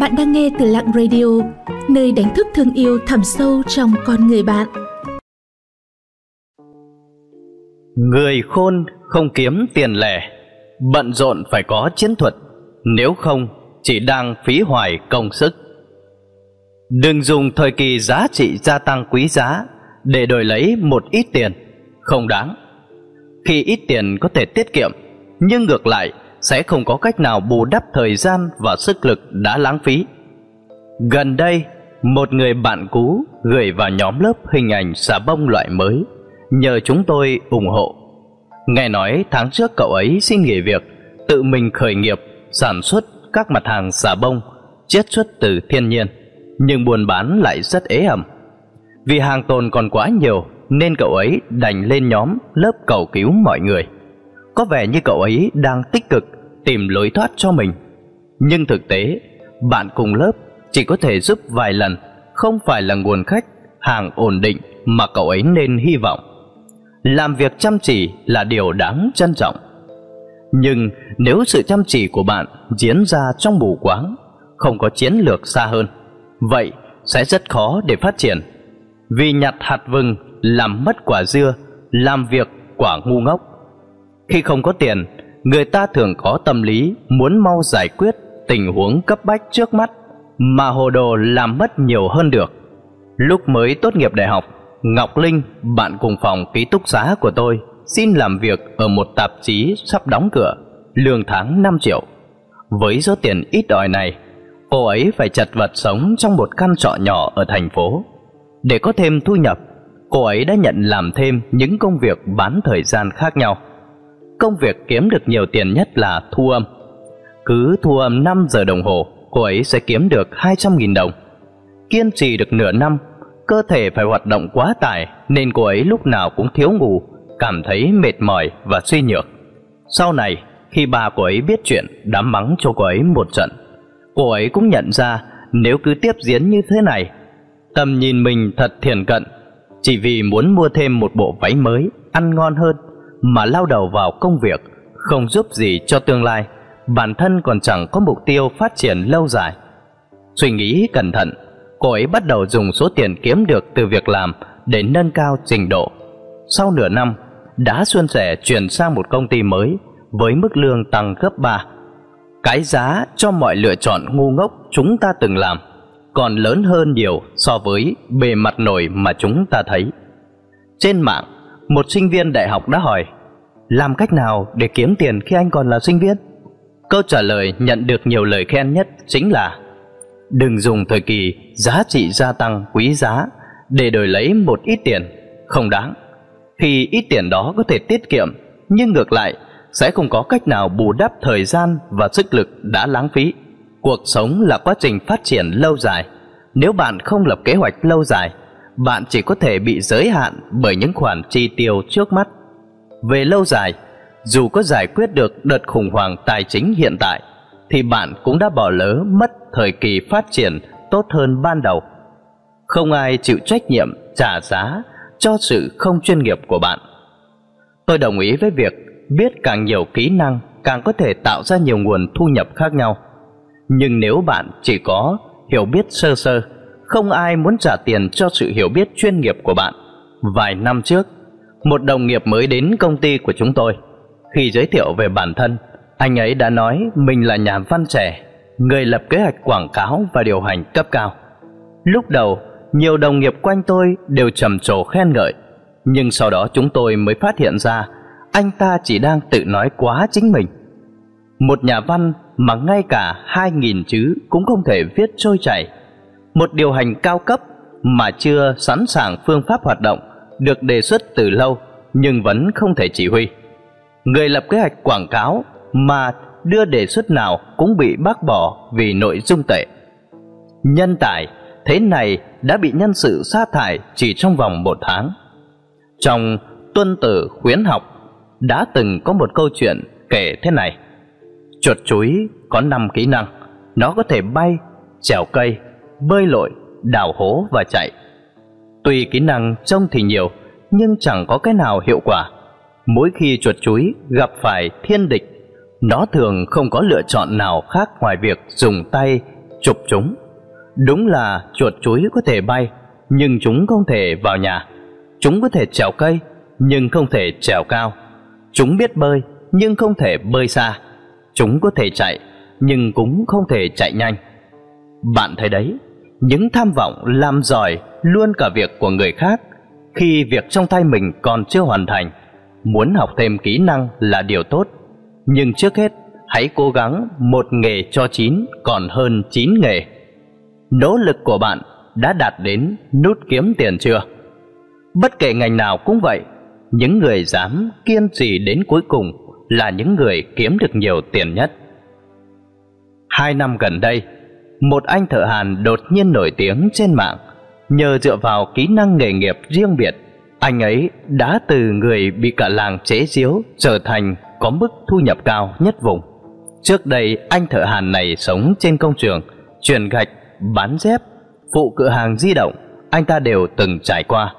Bạn đang nghe từ Lặng Radio, nơi đánh thức thương yêu thẳm sâu trong con người bạn. Người khôn không kiếm tiền lẻ, bận rộn phải có chiến thuật, nếu không chỉ đang phí hoài công sức. Đừng dùng thời kỳ giá trị gia tăng quý giá để đổi lấy một ít tiền, không đáng. Khi ít tiền có thể tiết kiệm, nhưng ngược lại sẽ không có cách nào bù đắp thời gian và sức lực đã lãng phí. Gần đây, một người bạn cũ gửi vào nhóm lớp hình ảnh xà bông loại mới, nhờ chúng tôi ủng hộ. Nghe nói tháng trước cậu ấy xin nghỉ việc, tự mình khởi nghiệp, sản xuất các mặt hàng xà bông, chiết xuất từ thiên nhiên, nhưng buôn bán lại rất ế ẩm. Vì hàng tồn còn quá nhiều, nên cậu ấy đành lên nhóm lớp cầu cứu mọi người. Có vẻ như cậu ấy đang tích cực tìm lối thoát cho mình. Nhưng thực tế, bạn cùng lớp chỉ có thể giúp vài lần, không phải là nguồn khách, hàng ổn định mà cậu ấy nên hy vọng. Làm việc chăm chỉ là điều đáng trân trọng. Nhưng nếu sự chăm chỉ của bạn diễn ra trong mù quáng, không có chiến lược xa hơn, vậy sẽ rất khó để phát triển. Vì nhặt hạt vừng làm mất quả dưa, làm việc quả ngu ngốc. Khi không có tiền, người ta thường có tâm lý muốn mau giải quyết tình huống cấp bách trước mắt mà hồ đồ làm mất nhiều hơn được. Lúc mới tốt nghiệp đại học, Ngọc Linh, bạn cùng phòng ký túc xá của tôi, xin làm việc ở một tạp chí sắp đóng cửa, lương tháng 5 triệu. Với số tiền ít ỏi này, cô ấy phải chật vật sống trong một căn trọ nhỏ ở thành phố. Để có thêm thu nhập, cô ấy đã nhận làm thêm những công việc bán thời gian khác nhau. Công việc kiếm được nhiều tiền nhất là thu âm. Cứ thu âm 5 giờ đồng hồ, cô ấy sẽ kiếm được 200.000 đồng. Kiên trì được nửa năm, cơ thể phải hoạt động quá tải nên cô ấy lúc nào cũng thiếu ngủ, cảm thấy mệt mỏi và suy nhược. Sau này, khi bà cô ấy biết chuyện, đã mắng cho cô ấy một trận. Cô ấy cũng nhận ra nếu cứ tiếp diễn như thế này, tầm nhìn mình thật thiền cận, chỉ vì muốn mua thêm một bộ váy mới, ăn ngon hơn, mà lao đầu vào công việc, không giúp gì cho tương lai, bản thân còn chẳng có mục tiêu phát triển lâu dài. Suy nghĩ cẩn thận, cô ấy bắt đầu dùng số tiền kiếm được từ việc làm để nâng cao trình độ. Sau nửa năm, đã xuân sẻ chuyển sang một công ty mới với mức lương tăng gấp 3. Cái giá cho mọi lựa chọn ngu ngốc chúng ta từng làm còn lớn hơn nhiều so với bề mặt nổi mà chúng ta thấy. Trên mạng, một sinh viên đại học đã hỏi làm cách nào để kiếm tiền khi anh còn là sinh viên? Câu trả lời nhận được nhiều lời khen nhất chính là Đừng dùng thời kỳ giá trị gia tăng quý giá để đổi lấy một ít tiền, không đáng. Khi ít tiền đó có thể tiết kiệm, nhưng ngược lại sẽ không có cách nào bù đắp thời gian và sức lực đã lãng phí. Cuộc sống là quá trình phát triển lâu dài. Nếu bạn không lập kế hoạch lâu dài, bạn chỉ có thể bị giới hạn bởi những khoản chi tiêu trước mắt. Về lâu dài, dù có giải quyết được đợt khủng hoảng tài chính hiện tại, thì bạn cũng đã bỏ lỡ mất thời kỳ phát triển tốt hơn ban đầu. Không ai chịu trách nhiệm trả giá cho sự không chuyên nghiệp của bạn. Tôi đồng ý với việc biết càng nhiều kỹ năng càng có thể tạo ra nhiều nguồn thu nhập khác nhau. Nhưng nếu bạn chỉ có hiểu biết sơ sơ, không ai muốn trả tiền cho sự hiểu biết chuyên nghiệp của bạn. Vài năm trước, một đồng nghiệp mới đến công ty của chúng tôi. Khi giới thiệu về bản thân, anh ấy đã nói mình là nhà văn trẻ, người lập kế hoạch quảng cáo và điều hành cấp cao. Lúc đầu, nhiều đồng nghiệp quanh tôi đều trầm trồ khen ngợi, nhưng sau đó chúng tôi mới phát hiện ra anh ta chỉ đang tự nói quá chính mình. Một nhà văn mà ngay cả hai nghìn chữ cũng không thể viết trôi chảy. Một điều hành cao cấp mà chưa sẵn sàng phương pháp hoạt động được đề xuất từ lâu nhưng vẫn không thể chỉ huy. Người lập kế hoạch quảng cáo mà đưa đề xuất nào cũng bị bác bỏ vì nội dung tệ. Nhân tài thế này đã bị nhân sự sa thải chỉ trong vòng một tháng. Trong tuân tử khuyến học đã từng có một câu chuyện kể thế này. Chuột chuối có 5 kỹ năng, nó có thể bay, trèo cây, bơi lội, đào hố và chạy. Tuy kỹ năng trông thì nhiều, nhưng chẳng có cái nào hiệu quả. Mỗi khi chuột chuối gặp phải thiên địch, nó thường không có lựa chọn nào khác ngoài việc dùng tay chụp chúng. Đúng là chuột chuối có thể bay, nhưng chúng không thể vào nhà. Chúng có thể trèo cây, nhưng không thể trèo cao. Chúng biết bơi, nhưng không thể bơi xa. Chúng có thể chạy, nhưng cũng không thể chạy nhanh. Bạn thấy đấy, những tham vọng làm giỏi luôn cả việc của người khác khi việc trong tay mình còn chưa hoàn thành. Muốn học thêm kỹ năng là điều tốt, nhưng trước hết hãy cố gắng một nghề cho chín còn hơn chín nghề. Nỗ lực của bạn đã đạt đến nút kiếm tiền chưa? Bất kể ngành nào cũng vậy, những người dám kiên trì đến cuối cùng là những người kiếm được nhiều tiền nhất. Hai năm gần đây, một anh thợ hàn đột nhiên nổi tiếng trên mạng. Nhờ dựa vào kỹ năng nghề nghiệp riêng biệt, anh ấy đã từ người bị cả làng chế giễu trở thành có mức thu nhập cao nhất vùng. Trước đây, anh thợ hàn này sống trên công trường, chuyển gạch, bán dép, phụ cửa hàng di động, anh ta đều từng trải qua.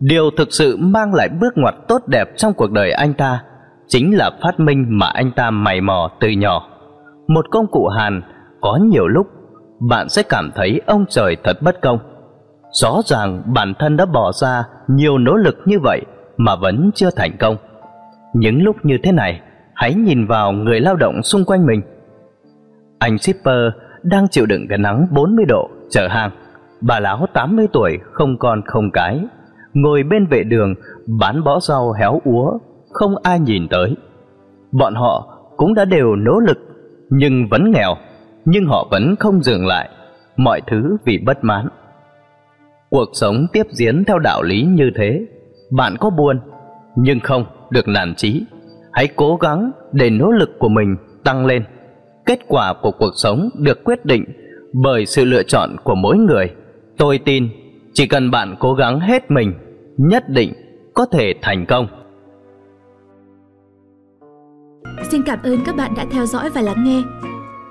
Điều thực sự mang lại bước ngoặt tốt đẹp trong cuộc đời anh ta chính là phát minh mà anh ta mày mò từ nhỏ. Một công cụ hàn có nhiều lúc bạn sẽ cảm thấy ông trời thật bất công. Rõ ràng bản thân đã bỏ ra nhiều nỗ lực như vậy mà vẫn chưa thành công. Những lúc như thế này, hãy nhìn vào người lao động xung quanh mình. Anh shipper đang chịu đựng cái nắng 40 độ chở hàng. Bà lão 80 tuổi không con không cái, ngồi bên vệ đường bán bó rau héo úa, không ai nhìn tới. Bọn họ cũng đã đều nỗ lực nhưng vẫn nghèo, nhưng họ vẫn không dừng lại, mọi thứ vì bất mãn. Cuộc sống tiếp diễn theo đạo lý như thế, bạn có buồn, nhưng không được nản chí. Hãy cố gắng để nỗ lực của mình tăng lên. Kết quả của cuộc sống được quyết định bởi sự lựa chọn của mỗi người. Tôi tin, chỉ cần bạn cố gắng hết mình, nhất định có thể thành công. Xin cảm ơn các bạn đã theo dõi và lắng nghe.